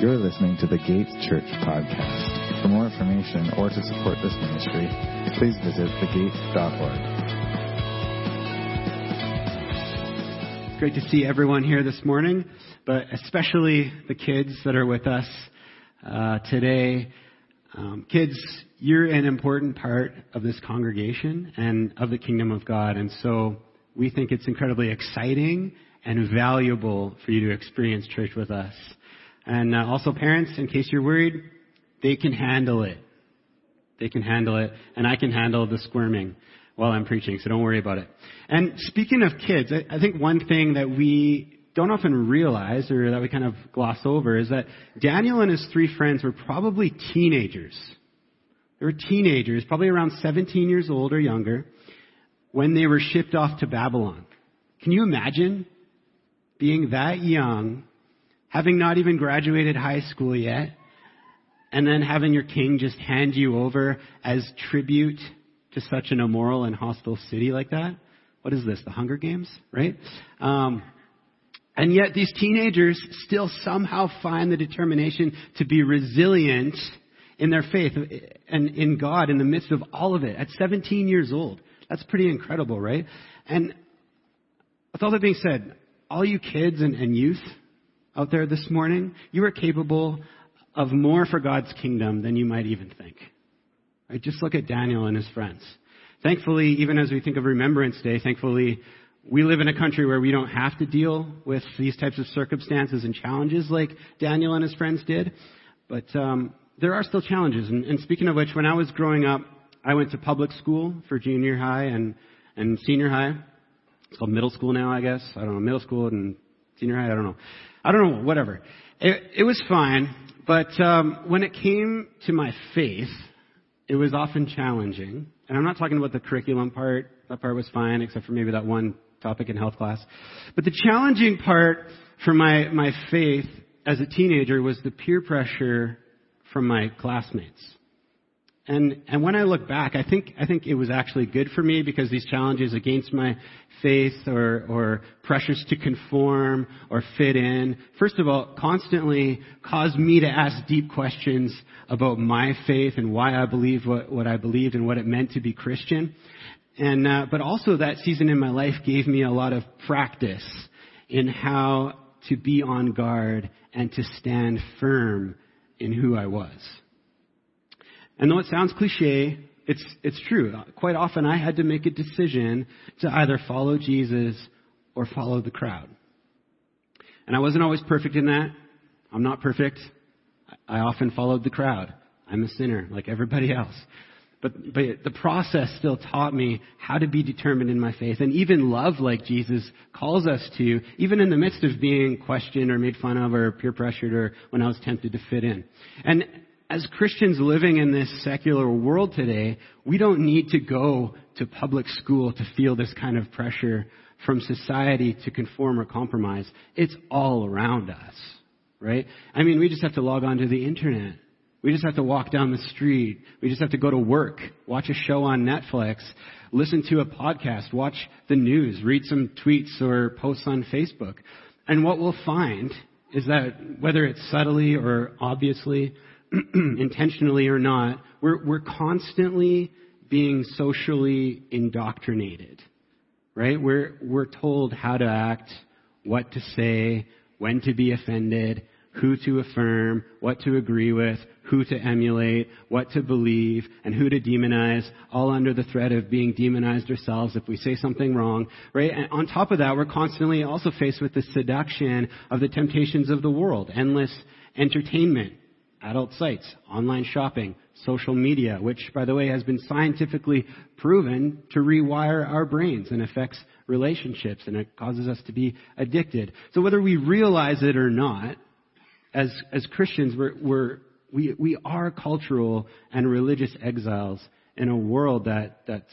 You're listening to the Gates Church podcast. For more information or to support this ministry, please visit thegates.org. Great to see everyone here this morning, but especially the kids that are with us uh, today. Um, kids, you're an important part of this congregation and of the kingdom of God, and so we think it's incredibly exciting and valuable for you to experience church with us. And uh, also parents, in case you're worried, they can handle it. They can handle it, and I can handle the squirming while I'm preaching, so don't worry about it. And speaking of kids, I, I think one thing that we don't often realize, or that we kind of gloss over, is that Daniel and his three friends were probably teenagers. They were teenagers, probably around 17 years old or younger, when they were shipped off to Babylon. Can you imagine being that young having not even graduated high school yet, and then having your king just hand you over as tribute to such an immoral and hostile city like that? What is this? The Hunger Games, right? Um, and yet these teenagers still somehow find the determination to be resilient in their faith and in God in the midst of all of it at 17 years old. That's pretty incredible, right? And with all that being said, all you kids and, and youth, out there this morning, you are capable of more for God's kingdom than you might even think. Right? Just look at Daniel and his friends. Thankfully, even as we think of Remembrance Day, thankfully, we live in a country where we don't have to deal with these types of circumstances and challenges like Daniel and his friends did. But um, there are still challenges. And, and speaking of which, when I was growing up, I went to public school for junior high and, and senior high. It's called middle school now, I guess. I don't know, middle school and senior high, I don't know. I don't know, whatever. It, it was fine, but um, when it came to my faith, it was often challenging. And I'm not talking about the curriculum part. That part was fine, except for maybe that one topic in health class. But the challenging part for my, my faith as a teenager was the peer pressure from my classmates. And, and when I look back, I think, I think it was actually good for me because these challenges against my faith or, or pressures to conform or fit in, first of all, constantly caused me to ask deep questions about my faith and why I believed what, what I believed and what it meant to be Christian. And, uh, but also that season in my life gave me a lot of practice in how to be on guard and to stand firm in who I was. And though it sounds cliche, it's, it's true. Quite often I had to make a decision to either follow Jesus or follow the crowd. And I wasn't always perfect in that. I'm not perfect. I often followed the crowd. I'm a sinner like everybody else. But, but the process still taught me how to be determined in my faith and even love like Jesus calls us to, even in the midst of being questioned or made fun of or peer pressured or when I was tempted to fit in. And as Christians living in this secular world today, we don't need to go to public school to feel this kind of pressure from society to conform or compromise. It's all around us, right? I mean, we just have to log on to the internet. We just have to walk down the street. We just have to go to work, watch a show on Netflix, listen to a podcast, watch the news, read some tweets or posts on Facebook. And what we'll find is that whether it's subtly or obviously, intentionally or not, we're, we're constantly being socially indoctrinated, right? We're, we're told how to act, what to say, when to be offended, who to affirm, what to agree with, who to emulate, what to believe, and who to demonize, all under the threat of being demonized ourselves if we say something wrong, right? And on top of that, we're constantly also faced with the seduction of the temptations of the world, endless entertainment, adult sites, online shopping, social media, which, by the way, has been scientifically proven to rewire our brains and affects relationships and it causes us to be addicted. So whether we realize it or not, as, as Christians, we're, we're, we, we are cultural and religious exiles in a world that, that's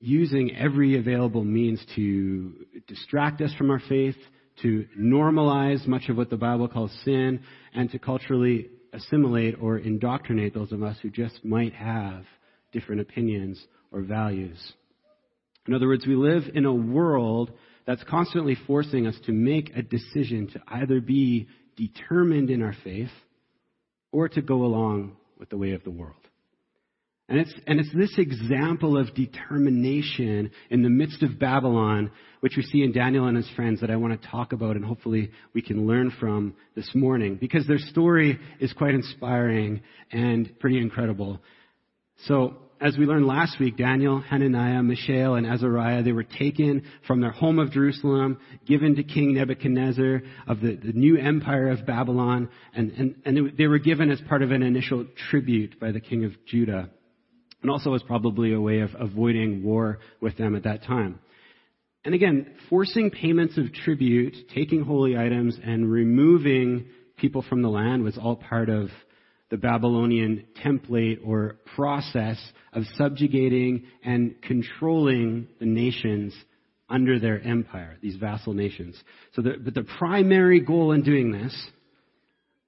using every available means to distract us from our faith, to normalize much of what the Bible calls sin, and to culturally assimilate or indoctrinate those of us who just might have different opinions or values. In other words, we live in a world that's constantly forcing us to make a decision to either be determined in our faith or to go along with the way of the world. And it's, and it's this example of determination in the midst of Babylon, which we see in Daniel and his friends, that I want to talk about and hopefully we can learn from this morning. Because their story is quite inspiring and pretty incredible. So, as we learned last week, Daniel, Hananiah, Mishael, and Azariah, they were taken from their home of Jerusalem, given to King Nebuchadnezzar of the, the new empire of Babylon, and, and, and they were given as part of an initial tribute by the king of Judah and also was probably a way of avoiding war with them at that time. And again, forcing payments of tribute, taking holy items, and removing people from the land was all part of the Babylonian template or process of subjugating and controlling the nations under their empire, these vassal nations. So the, but the primary goal in doing this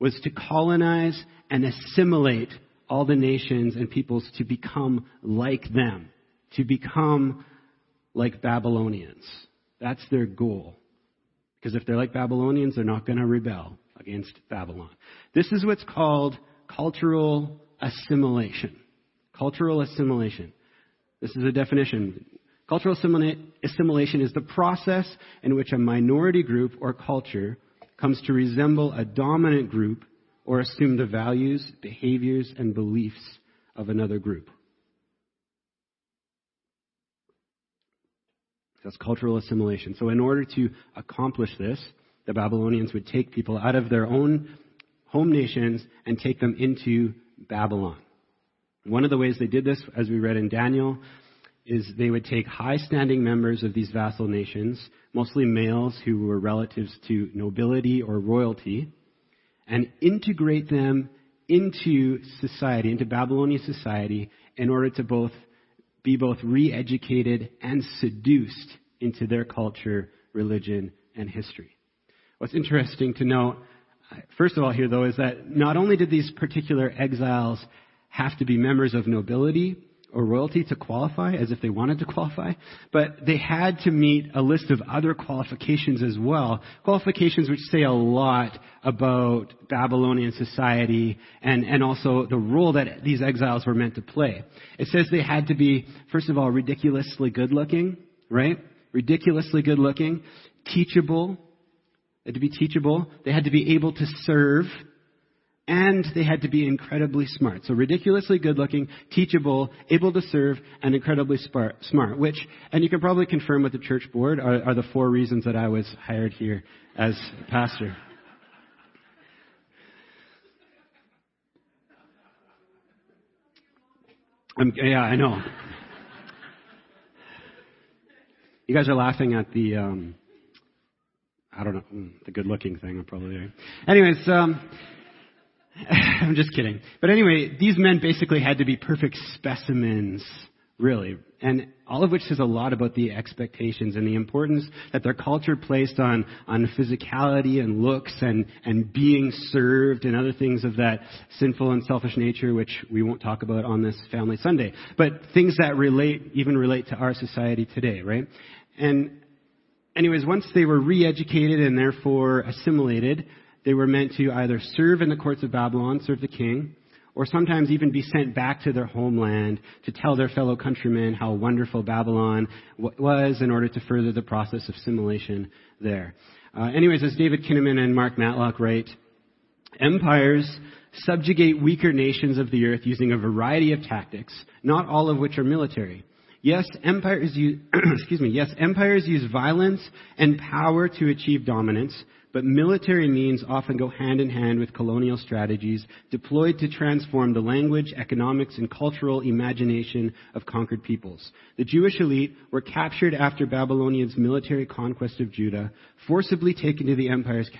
was to colonize and assimilate all the nations and peoples to become like them, to become like Babylonians. That's their goal. Because if they're like Babylonians, they're not going to rebel against Babylon. This is what's called cultural assimilation. Cultural assimilation. This is a definition. Cultural assimilation is the process in which a minority group or culture comes to resemble a dominant group or assume the values, behaviors, and beliefs of another group. That's cultural assimilation. So, in order to accomplish this, the Babylonians would take people out of their own home nations and take them into Babylon. One of the ways they did this, as we read in Daniel, is they would take high standing members of these vassal nations, mostly males who were relatives to nobility or royalty, and integrate them into society, into Babylonian society, in order to both be both re-educated and seduced into their culture, religion, and history. What's interesting to note, uh, first of all here though, is that not only did these particular exiles have to be members of nobility, or royalty to qualify as if they wanted to qualify, but they had to meet a list of other qualifications as well. Qualifications which say a lot about Babylonian society and, and also the role that these exiles were meant to play. It says they had to be, first of all, ridiculously good looking, right? Ridiculously good looking, teachable, they had to be teachable, they had to be able to serve, and they had to be incredibly smart. So ridiculously good looking, teachable, able to serve, and incredibly smart, which, and you can probably confirm with the church board, are, are the four reasons that I was hired here as pastor. I'm, yeah, I know. You guys are laughing at the, um, I don't know, mm, the good looking thing, I'm probably. Anyways, um, I'm just kidding. But anyway, these men basically had to be perfect specimens, really. And all of which says a lot about the expectations and the importance that their culture placed on, on physicality and looks and, and being served and other things of that sinful and selfish nature, which we won't talk about on this Family Sunday. But things that relate, even relate to our society today, right? And anyways, once they were re-educated and therefore assimilated, they were meant to either serve in the courts of Babylon, serve the king, or sometimes even be sent back to their homeland to tell their fellow countrymen how wonderful Babylon was in order to further the process of assimilation there. Uh, anyways, as David Kinnaman and Mark Matlock write, empires subjugate weaker nations of the earth using a variety of tactics, not all of which are military. Yes, empires use, excuse me, yes, empires use violence and power to achieve dominance, but military means often go hand in hand with colonial strategies deployed to transform the language, economics, and cultural imagination of conquered peoples. The Jewish elite were captured after Babylonia's military conquest of Judah, forcibly taken to the empire's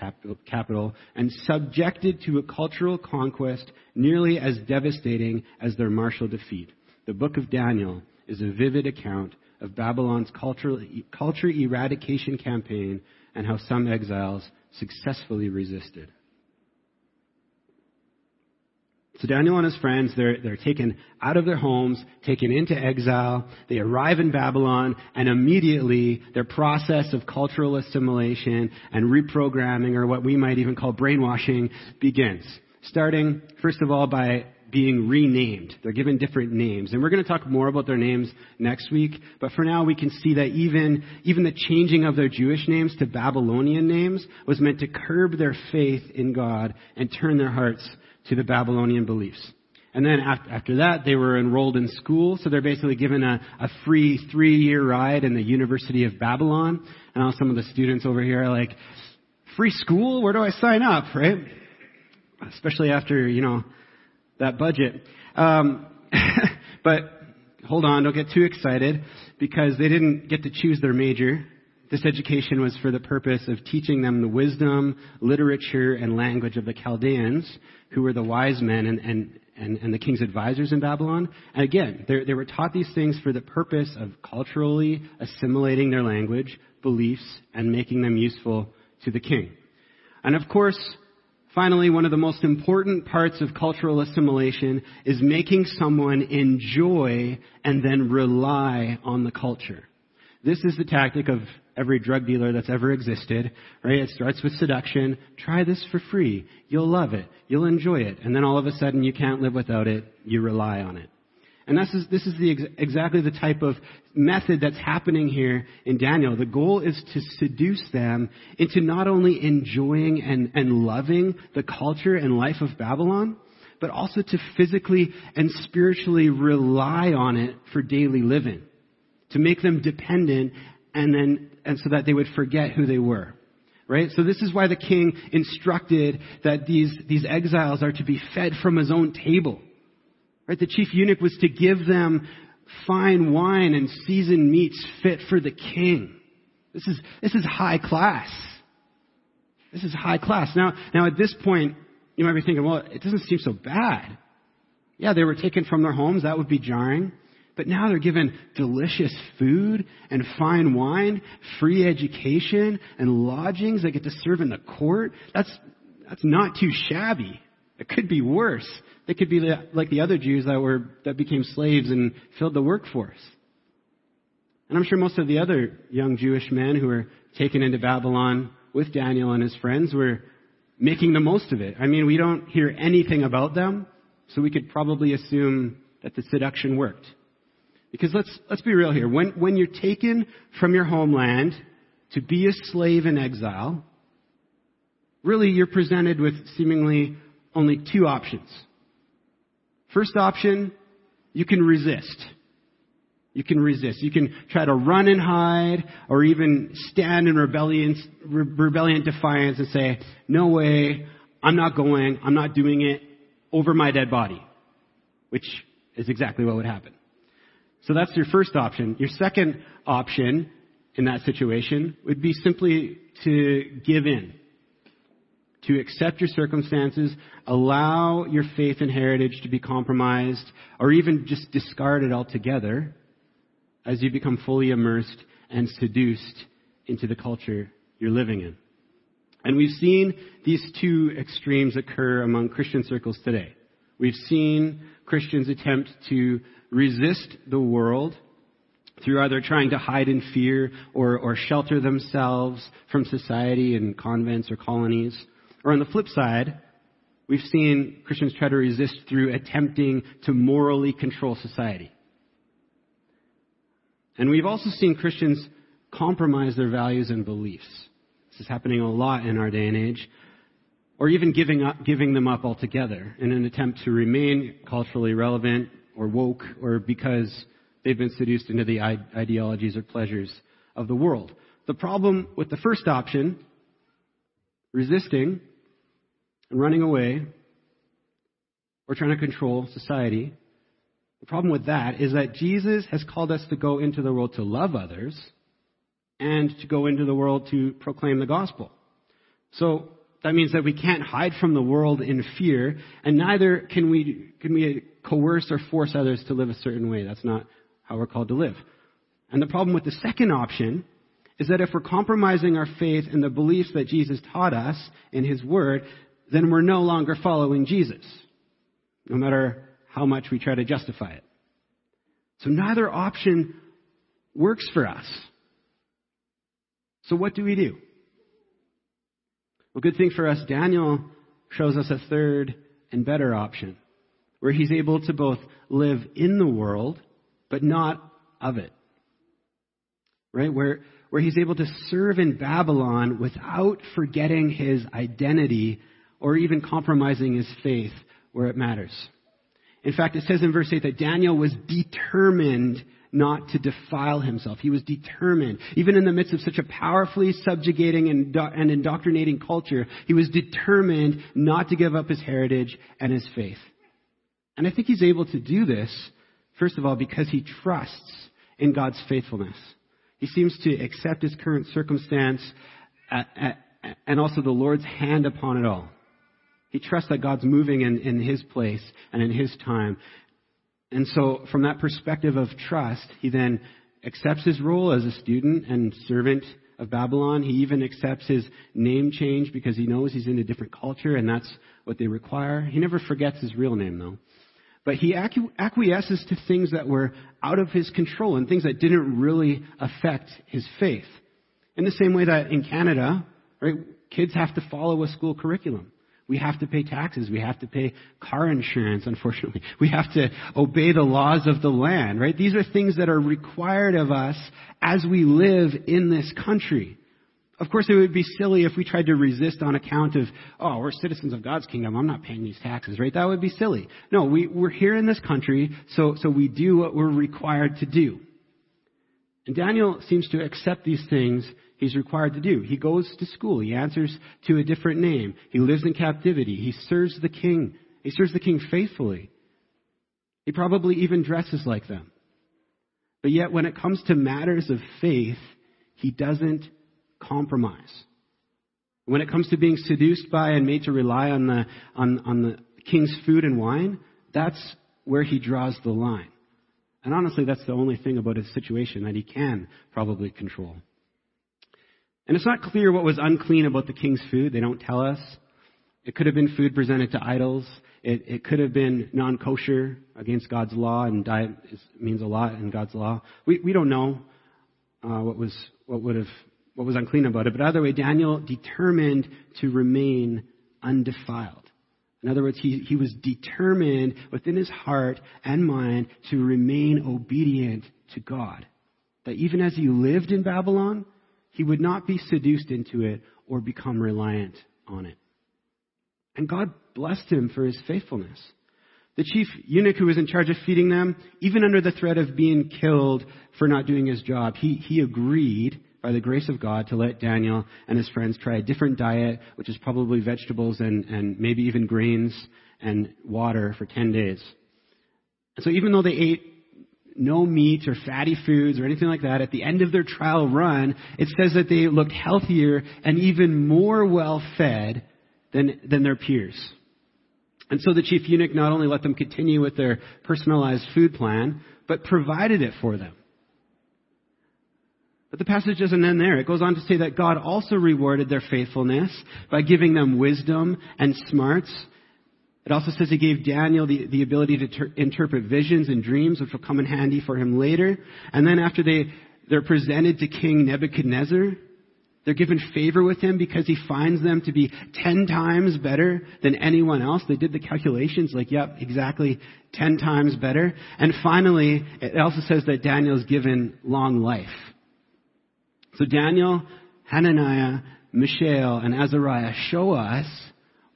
capital, and subjected to a cultural conquest nearly as devastating as their martial defeat. The book of Daniel is a vivid account of Babylon's cultural, culture eradication campaign and how some exiles successfully resisted. So Daniel and his friends, they're, they're taken out of their homes, taken into exile. They arrive in Babylon, and immediately their process of cultural assimilation and reprogramming, or what we might even call brainwashing, begins. Starting, first of all, by being renamed. They're given different names. And we're going to talk more about their names next week. But for now, we can see that even, even the changing of their Jewish names to Babylonian names was meant to curb their faith in God and turn their hearts to the Babylonian beliefs. And then after that, they were enrolled in school, so they're basically given a, a free three-year ride in the University of Babylon. And now some of the students over here are like, free school? Where do I sign up, right? Especially after, you know, that budget. Um, but hold on, don't get too excited because they didn't get to choose their major. This education was for the purpose of teaching them the wisdom, literature, and language of the Chaldeans, who were the wise men and, and, and, and the king's advisors in Babylon. And again, they were taught these things for the purpose of culturally assimilating their language, beliefs, and making them useful to the king. And of course, Finally, one of the most important parts of cultural assimilation is making someone enjoy and then rely on the culture. This is the tactic of every drug dealer that's ever existed, right? It starts with seduction. Try this for free. You'll love it. You'll enjoy it. And then all of a sudden you can't live without it. You rely on it. And this is, this is the, exactly the type of method that's happening here in Daniel. The goal is to seduce them into not only enjoying and, and loving the culture and life of Babylon, but also to physically and spiritually rely on it for daily living. To make them dependent and then, and so that they would forget who they were. Right? So this is why the king instructed that these, these exiles are to be fed from his own table. Right? The chief eunuch was to give them fine wine and seasoned meats fit for the king. This is, this is high class. This is high class. Now, now at this point, you might be thinking, well, it doesn't seem so bad. Yeah, they were taken from their homes. That would be jarring. But now they're given delicious food and fine wine, free education and lodgings they get to serve in the court. That's, that's not too shabby. It could be worse. They could be like the other Jews that were, that became slaves and filled the workforce. And I'm sure most of the other young Jewish men who were taken into Babylon with Daniel and his friends were making the most of it. I mean, we don't hear anything about them, so we could probably assume that the seduction worked. Because let's, let's be real here. When, when you're taken from your homeland to be a slave in exile, really you're presented with seemingly only two options. First option, you can resist. You can resist. You can try to run and hide or even stand in rebellion, rebellion defiance and say, no way, I'm not going, I'm not doing it over my dead body. Which is exactly what would happen. So that's your first option. Your second option in that situation would be simply to give in to accept your circumstances, allow your faith and heritage to be compromised, or even just discarded altogether as you become fully immersed and seduced into the culture you're living in. And we've seen these two extremes occur among Christian circles today. We've seen Christians attempt to resist the world through either trying to hide in fear or, or shelter themselves from society in convents or colonies, or on the flip side, we've seen Christians try to resist through attempting to morally control society. And we've also seen Christians compromise their values and beliefs. This is happening a lot in our day and age. Or even giving, up, giving them up altogether in an attempt to remain culturally relevant or woke or because they've been seduced into the ideologies or pleasures of the world. The problem with the first option, resisting, and running away or trying to control society. The problem with that is that Jesus has called us to go into the world to love others and to go into the world to proclaim the gospel. So that means that we can't hide from the world in fear, and neither can we, can we coerce or force others to live a certain way. That's not how we're called to live. And the problem with the second option is that if we're compromising our faith in the beliefs that Jesus taught us in His Word, then we're no longer following Jesus. no matter how much we try to justify it. So neither option works for us. So what do we do? Well, good thing for us, Daniel shows us a third and better option, where he's able to both live in the world, but not of it. Right? Where, where he's able to serve in Babylon without forgetting his identity or even compromising his faith where it matters. In fact, it says in verse 8 that Daniel was determined not to defile himself. He was determined. Even in the midst of such a powerfully subjugating and, and indoctrinating culture, he was determined not to give up his heritage and his faith. And I think he's able to do this, first of all, because he trusts in God's faithfulness. He seems to accept his current circumstance uh, uh, and also the Lord's hand upon it all. He trusts that God's moving in, in his place and in his time. And so, from that perspective of trust, he then accepts his role as a student and servant of Babylon. He even accepts his name change because he knows he's in a different culture and that's what they require. He never forgets his real name, though. But he acquiesces to things that were out of his control and things that didn't really affect his faith. In the same way that in Canada, right, kids have to follow a school curriculum. We have to pay taxes. We have to pay car insurance, unfortunately. We have to obey the laws of the land, right? These are things that are required of us as we live in this country. Of course, it would be silly if we tried to resist on account of, oh, we're citizens of God's kingdom. I'm not paying these taxes, right? That would be silly. No, we, we're here in this country, so, so we do what we're required to do. And Daniel seems to accept these things he's required to do. He goes to school. He answers to a different name. He lives in captivity. He serves the king. He serves the king faithfully. He probably even dresses like them. But yet, when it comes to matters of faith, he doesn't compromise. When it comes to being seduced by and made to rely on the, on, on the king's food and wine, that's where he draws the line. And honestly, that's the only thing about his situation that he can probably control. And it's not clear what was unclean about the king's food. They don't tell us. It could have been food presented to idols. It, it could have been non-kosher against God's law, and diet is, means a lot in God's law. We, we don't know uh, what was what would have what was unclean about it. But either way, Daniel determined to remain undefiled. In other words, he, he was determined within his heart and mind to remain obedient to God. That even as he lived in Babylon, he would not be seduced into it or become reliant on it. And God blessed him for his faithfulness. The chief eunuch who was in charge of feeding them, even under the threat of being killed for not doing his job, he, he agreed, by the grace of God, to let Daniel and his friends try a different diet, which is probably vegetables and, and maybe even grains and water for 10 days. And so even though they ate no meat or fatty foods or anything like that. At the end of their trial run, it says that they looked healthier and even more well fed than, than their peers. And so the chief eunuch not only let them continue with their personalized food plan, but provided it for them. But the passage doesn't end there. It goes on to say that God also rewarded their faithfulness by giving them wisdom and smarts it also says he gave Daniel the, the ability to ter- interpret visions and dreams, which will come in handy for him later. And then after they, they're presented to King Nebuchadnezzar, they're given favor with him because he finds them to be ten times better than anyone else. They did the calculations, like, yep, exactly ten times better. And finally, it also says that Daniel's given long life. So Daniel, Hananiah, Mishael, and Azariah show us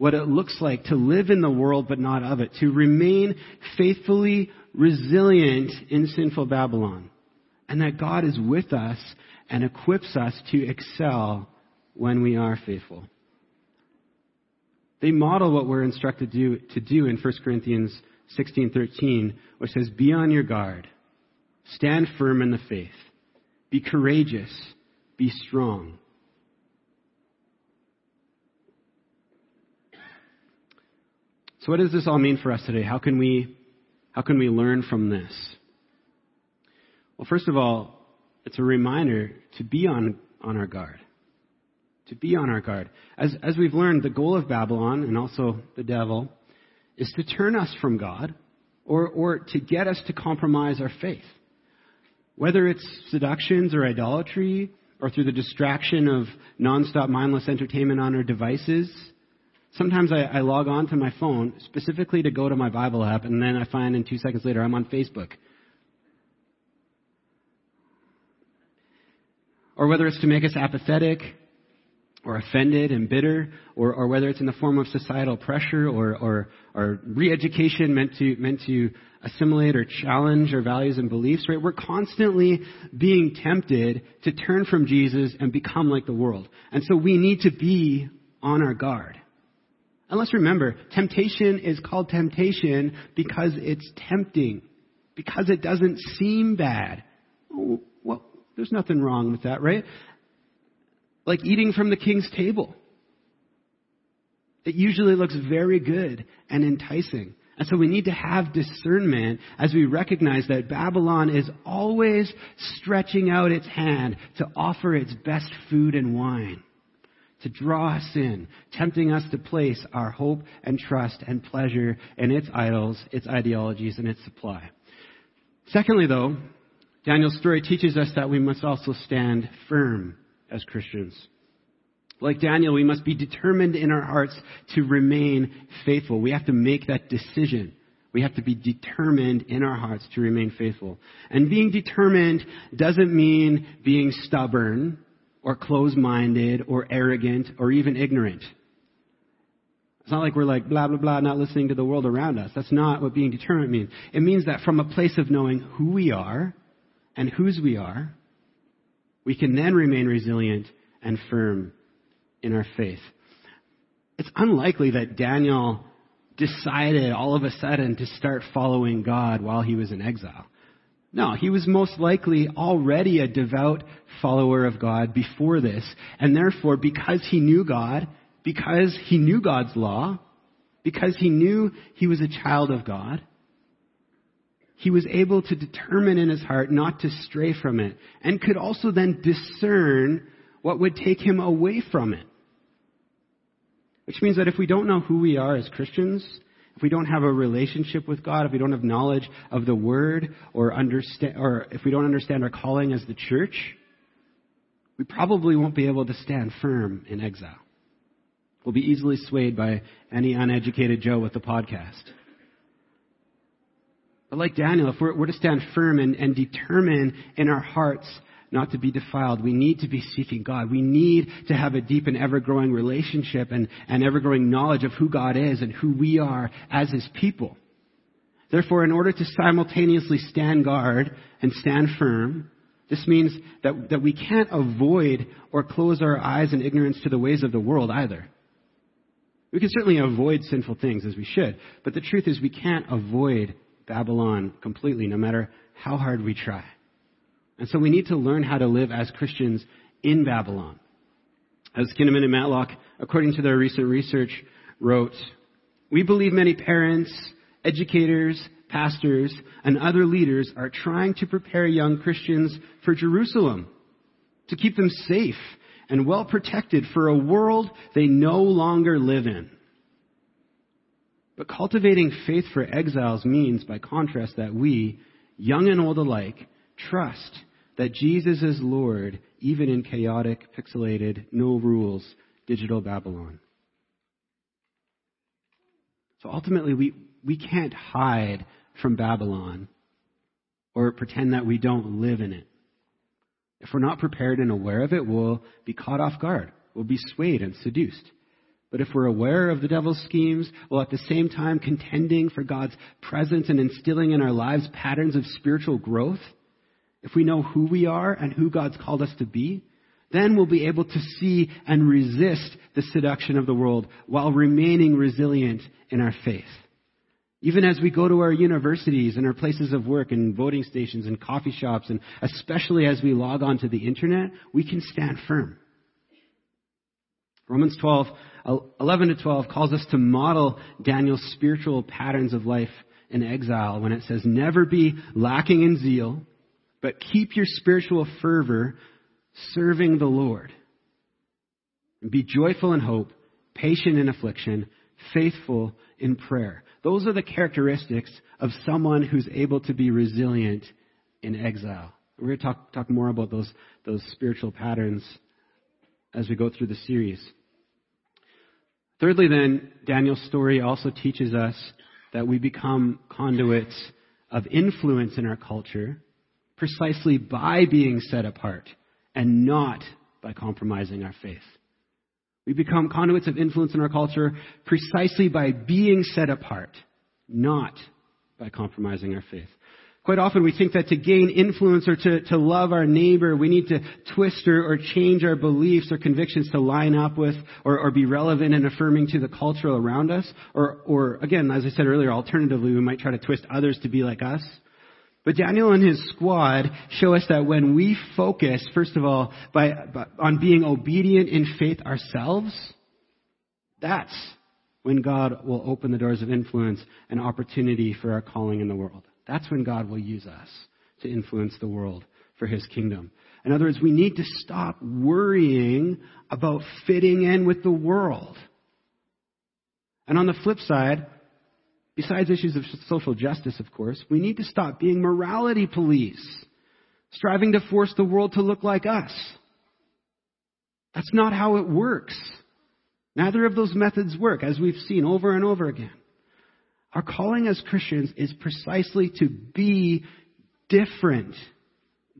what it looks like to live in the world but not of it, to remain faithfully resilient in sinful Babylon, and that God is with us and equips us to excel when we are faithful. They model what we're instructed to do, to do in 1 Corinthians 16:13, which says, "Be on your guard, stand firm in the faith, be courageous, be strong." So what does this all mean for us today? How can we, how can we learn from this? Well, first of all, it's a reminder to be on, on our guard. To be on our guard. As, as we've learned, the goal of Babylon and also the devil is to turn us from God or, or to get us to compromise our faith. Whether it's seductions or idolatry, or through the distraction of nonstop mindless entertainment on our devices, sometimes I, I log on to my phone specifically to go to my Bible app, and then I find in two seconds later I'm on Facebook. Or whether it's to make us apathetic or offended and bitter, or, or whether it's in the form of societal pressure or, or, or re-education meant to, meant to assimilate or challenge our values and beliefs, right? We're constantly being tempted to turn from Jesus and become like the world. And so we need to be on our guard. And let's remember, temptation is called temptation because it's tempting, because it doesn't seem bad. Oh, well, there's nothing wrong with that, right? like eating from the king's table. It usually looks very good and enticing. And so we need to have discernment as we recognize that Babylon is always stretching out its hand to offer its best food and wine, to draw us in, tempting us to place our hope and trust and pleasure in its idols, its ideologies, and its supply. Secondly, though, Daniel's story teaches us that we must also stand firm as Christians. Like Daniel, we must be determined in our hearts to remain faithful. We have to make that decision. We have to be determined in our hearts to remain faithful. And being determined doesn't mean being stubborn or close-minded or arrogant or even ignorant. It's not like we're like blah, blah, blah, not listening to the world around us. That's not what being determined means. It means that from a place of knowing who we are and whose we are, we can then remain resilient and firm in our faith. It's unlikely that Daniel decided all of a sudden to start following God while he was in exile. No, he was most likely already a devout follower of God before this, and therefore, because he knew God, because he knew God's law, because he knew he was a child of God, he was able to determine in his heart not to stray from it, and could also then discern what would take him away from it. Which means that if we don't know who we are as Christians, if we don't have a relationship with God, if we don't have knowledge of the Word, or, understand, or if we don't understand our calling as the church, we probably won't be able to stand firm in exile. We'll be easily swayed by any uneducated Joe with the podcast. But like Daniel, if we're, we're to stand firm and, and determine in our hearts not to be defiled, we need to be seeking God. We need to have a deep and ever growing relationship and, and ever growing knowledge of who God is and who we are as His people. Therefore, in order to simultaneously stand guard and stand firm, this means that, that we can't avoid or close our eyes in ignorance to the ways of the world either. We can certainly avoid sinful things as we should, but the truth is we can't avoid Babylon completely, no matter how hard we try. And so we need to learn how to live as Christians in Babylon. As Kinnaman and Matlock, according to their recent research, wrote, we believe many parents, educators, pastors, and other leaders are trying to prepare young Christians for Jerusalem, to keep them safe and well protected for a world they no longer live in. But cultivating faith for exiles means, by contrast, that we, young and old alike, trust that Jesus is Lord, even in chaotic, pixelated, no rules, digital Babylon. So ultimately, we, we can't hide from Babylon or pretend that we don't live in it. If we're not prepared and aware of it, we'll be caught off guard. We'll be swayed and seduced. But if we're aware of the devil's schemes, while at the same time contending for God's presence and instilling in our lives patterns of spiritual growth, if we know who we are and who God's called us to be, then we'll be able to see and resist the seduction of the world while remaining resilient in our faith. Even as we go to our universities and our places of work and voting stations and coffee shops, and especially as we log on to the internet, we can stand firm. Romans 12, 11 to 12 calls us to model Daniel's spiritual patterns of life in exile when it says, Never be lacking in zeal, but keep your spiritual fervor serving the Lord. Be joyful in hope, patient in affliction, faithful in prayer. Those are the characteristics of someone who's able to be resilient in exile. We're going to talk, talk more about those, those spiritual patterns as we go through the series. Thirdly, then, Daniel's story also teaches us that we become conduits of influence in our culture precisely by being set apart and not by compromising our faith. We become conduits of influence in our culture precisely by being set apart, not by compromising our faith. Quite often we think that to gain influence or to, to love our neighbor, we need to twist or, or change our beliefs or convictions to line up with or, or be relevant and affirming to the culture around us. Or, or again, as I said earlier, alternatively, we might try to twist others to be like us. But Daniel and his squad show us that when we focus, first of all, by, by, on being obedient in faith ourselves, that's when God will open the doors of influence and opportunity for our calling in the world. That's when God will use us to influence the world for his kingdom. In other words, we need to stop worrying about fitting in with the world. And on the flip side, besides issues of social justice, of course, we need to stop being morality police, striving to force the world to look like us. That's not how it works. Neither of those methods work, as we've seen over and over again. Our calling as Christians is precisely to be different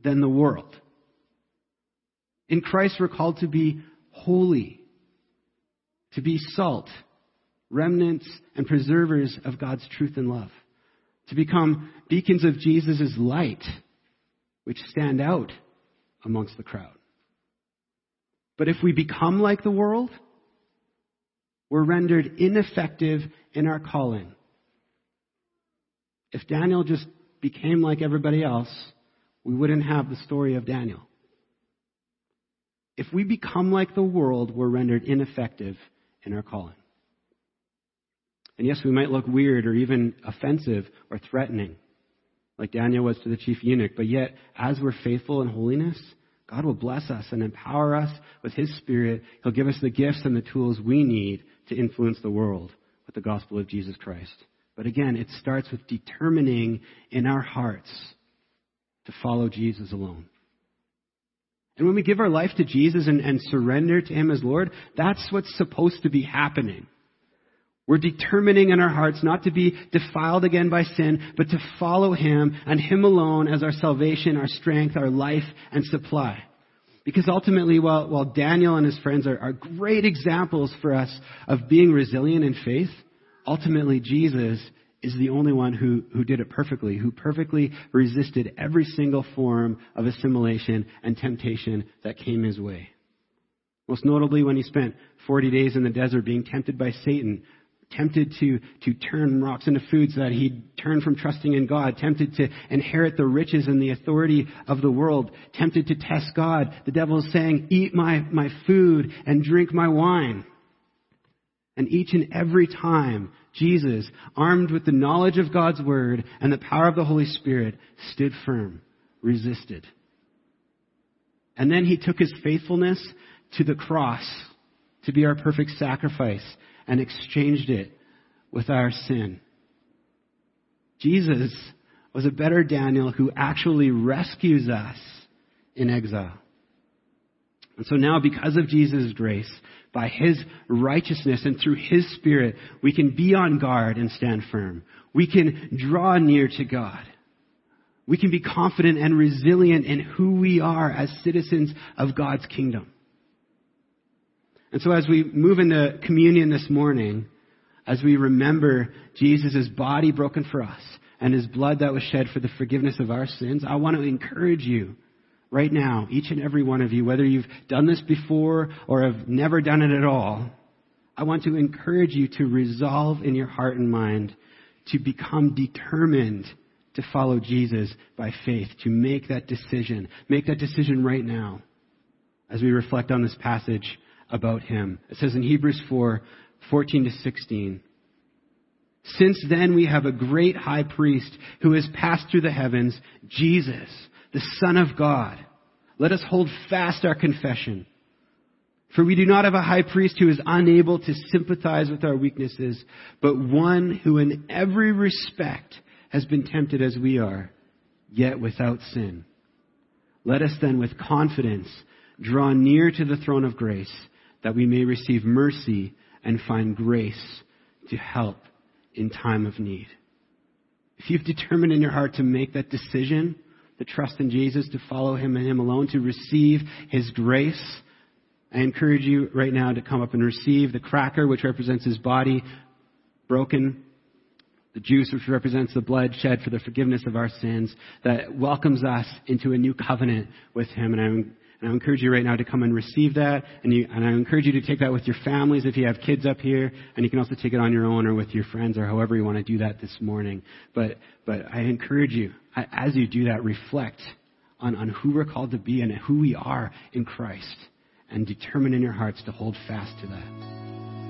than the world. In Christ, we're called to be holy, to be salt, remnants and preservers of God's truth and love, to become beacons of Jesus' light, which stand out amongst the crowd. But if we become like the world, we're rendered ineffective in our calling if Daniel just became like everybody else, we wouldn't have the story of Daniel. If we become like the world, we're rendered ineffective in our calling. And yes, we might look weird or even offensive or threatening, like Daniel was to the chief eunuch, but yet, as we're faithful in holiness, God will bless us and empower us with His Spirit. He'll give us the gifts and the tools we need to influence the world with the gospel of Jesus Christ. But again, it starts with determining in our hearts to follow Jesus alone. And when we give our life to Jesus and, and, surrender to Him as Lord, that's what's supposed to be happening. We're determining in our hearts not to be defiled again by sin, but to follow Him and Him alone as our salvation, our strength, our life, and supply. Because ultimately, while, while Daniel and his friends are, are great examples for us of being resilient in faith, ultimately Jesus is the only one who, who did it perfectly, who perfectly resisted every single form of assimilation and temptation that came his way. Most notably when he spent 40 days in the desert being tempted by Satan, tempted to, to turn rocks into food so that he'd turn from trusting in God, tempted to inherit the riches and the authority of the world, tempted to test God. The devil is saying, eat my, my food and drink my wine. And each and every time, Jesus, armed with the knowledge of God's Word and the power of the Holy Spirit, stood firm, resisted. And then he took his faithfulness to the cross to be our perfect sacrifice and exchanged it with our sin. Jesus was a better Daniel who actually rescues us in exile. And so now, because of Jesus' grace, by His righteousness and through His Spirit, we can be on guard and stand firm. We can draw near to God. We can be confident and resilient in who we are as citizens of God's kingdom. And so as we move into communion this morning, as we remember Jesus' body broken for us and his blood that was shed for the forgiveness of our sins, I want to encourage you right now, each and every one of you, whether you've done this before or have never done it at all, I want to encourage you to resolve in your heart and mind to become determined to follow Jesus by faith, to make that decision. Make that decision right now as we reflect on this passage about him. It says in Hebrews 4, 14 to 16, since then we have a great high priest who has passed through the heavens, Jesus, the Son of God. Let us hold fast our confession. For we do not have a high priest who is unable to sympathize with our weaknesses, but one who in every respect has been tempted as we are, yet without sin. Let us then with confidence draw near to the throne of grace that we may receive mercy and find grace to help in time of need. If you've determined in your heart to make that decision, to trust in Jesus, to follow Him and Him alone, to receive His grace, I encourage you right now to come up and receive the cracker, which represents His body broken, the juice, which represents the blood shed for the forgiveness of our sins, that welcomes us into a new covenant with Him. And I and I encourage you right now to come and receive that. And, you, and I encourage you to take that with your families if you have kids up here. And you can also take it on your own or with your friends or however you want to do that this morning. But, but I encourage you, as you do that, reflect on, on who we're called to be and who we are in Christ. And determine in your hearts to hold fast to that.